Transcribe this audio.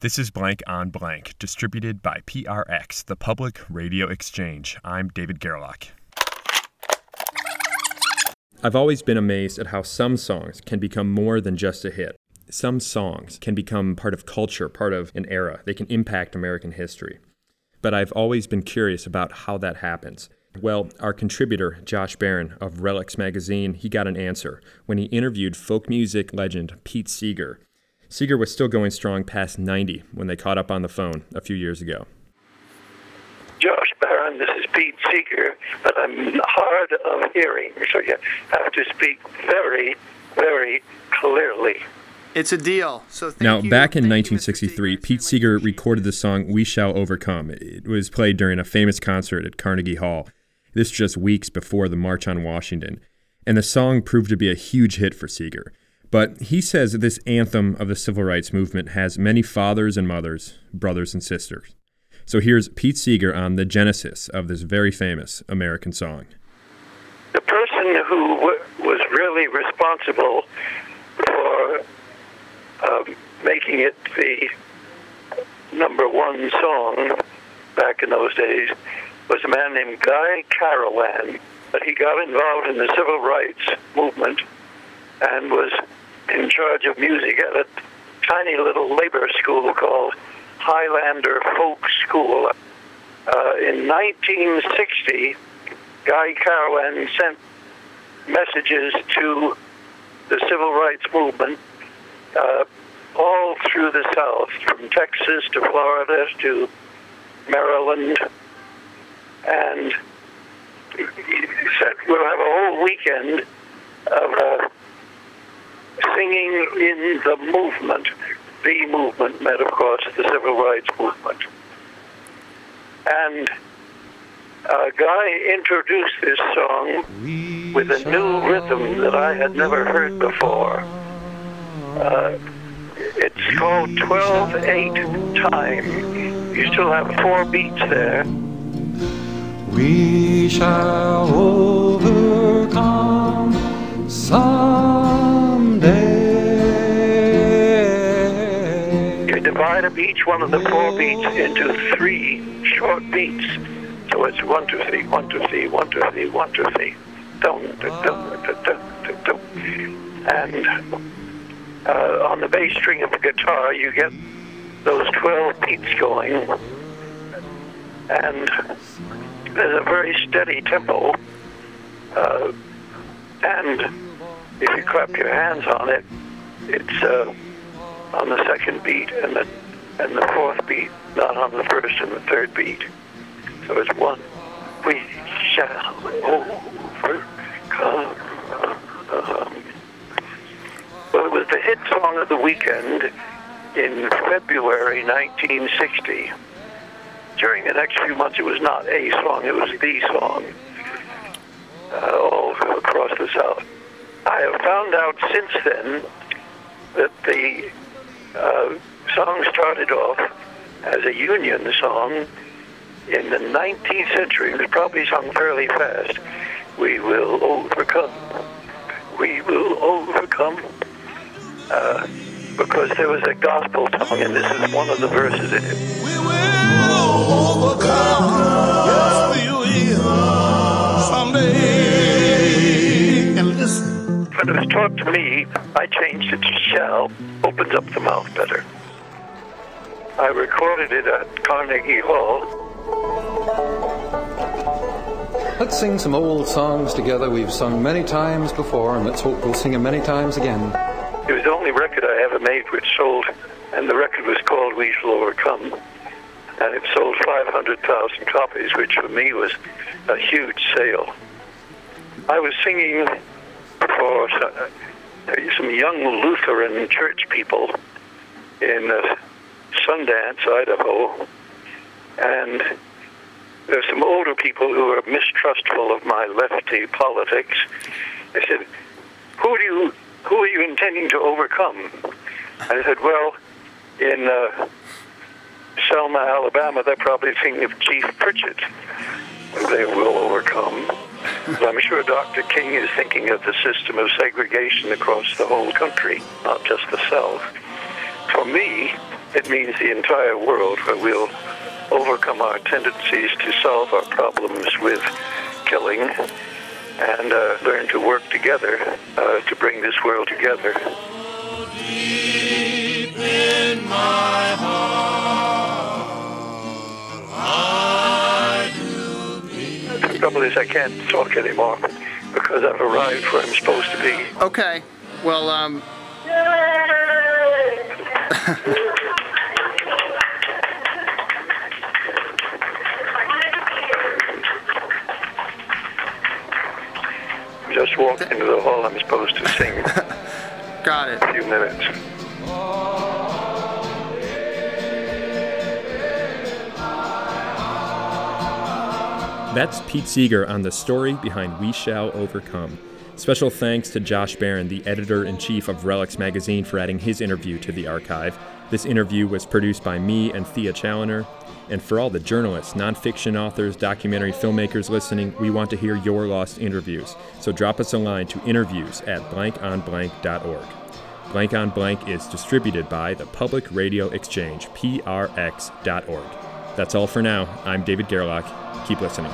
This is Blank on Blank, distributed by PRX, the Public Radio Exchange. I'm David Gerlach. I've always been amazed at how some songs can become more than just a hit. Some songs can become part of culture, part of an era. They can impact American history. But I've always been curious about how that happens. Well, our contributor, Josh Baron of Relix magazine, he got an answer when he interviewed folk music legend Pete Seeger Seeger was still going strong past 90 when they caught up on the phone a few years ago. Josh Baron, this is Pete Seeger, but I'm hard of hearing, so you have to speak very, very clearly. It's a deal. So now, you. back in thank 1963, Pete Seeger recorded the song "We Shall Overcome." It was played during a famous concert at Carnegie Hall. This just weeks before the March on Washington, and the song proved to be a huge hit for Seeger. But he says this anthem of the civil rights movement has many fathers and mothers, brothers and sisters. So here's Pete Seeger on the genesis of this very famous American song. The person who w- was really responsible for um, making it the number one song back in those days was a man named Guy Carawan. But he got involved in the civil rights movement and was in charge of music at a tiny little labor school called Highlander Folk School. Uh, in 1960, Guy Carawan sent messages to the civil rights movement uh, all through the South, from Texas to Florida to Maryland. And he said, we'll have a whole weekend of uh, singing in the movement. The movement meant, of course, the civil rights movement. And a guy introduced this song with a new rhythm that I had never heard before. Uh, it's called 12 8 time. You still have four beats there. We shall overcome someday. Divide up each one of the four beats into three short beats. So it's one, two, three, one, two, three, one, two, three, one, two, three. Dum, dum, dum, dum. And uh, on the bass string of the guitar, you get those 12 beats going. And there's a very steady tempo. Uh, and if you clap your hands on it, it's uh, on the second beat and the and the fourth beat, not on the first and the third beat. So it's one. We shall overcome. Well, it was the hit song of the weekend in February 1960. During the next few months, it was not a song; it was the song uh, all across the South. I have found out since then that the uh, song started off as a Union song in the 19th century. It was probably sung fairly fast. We will overcome. We will overcome. Uh, because there was a gospel song, and this is one of the verses in it. We will overcome. Yes, we will. Someday. When it was taught to me, I changed it to shall. Opens up the mouth better. I recorded it at Carnegie Hall. Let's sing some old songs together we've sung many times before, and let's hope we'll sing them many times again. It was the only record I ever made which sold, and the record was called We Shall Overcome. And it sold 500,000 copies, which for me was a huge sale. I was singing for uh, some young Lutheran church people in uh, Sundance, Idaho, and there's some older people who were mistrustful of my lefty politics. They said, "Who do you, who are you intending to overcome?" I said, "Well, in uh, Selma, Alabama, they're probably thinking of Chief Pritchett. They will overcome." I'm sure Dr. King is thinking of the system of segregation across the whole country, not just the South. for me, it means the entire world where we'll overcome our tendencies to solve our problems with killing and uh, learn to work together uh, to bring this world together. Trouble is I can't talk anymore because I've arrived where I'm supposed to be. Okay. Well, um, Just walked into the hall I'm supposed to sing got it. a few minutes. That's Pete Seeger on the story behind We Shall Overcome. Special thanks to Josh Baron, the editor in chief of Relix magazine, for adding his interview to the archive. This interview was produced by me and Thea Challoner. And for all the journalists, nonfiction authors, documentary filmmakers listening, we want to hear your lost interviews. So drop us a line to interviews at blankonblank.org. Blank on Blank is distributed by the Public Radio Exchange, prx.org. That's all for now. I'm David Gerlach. Keep listening.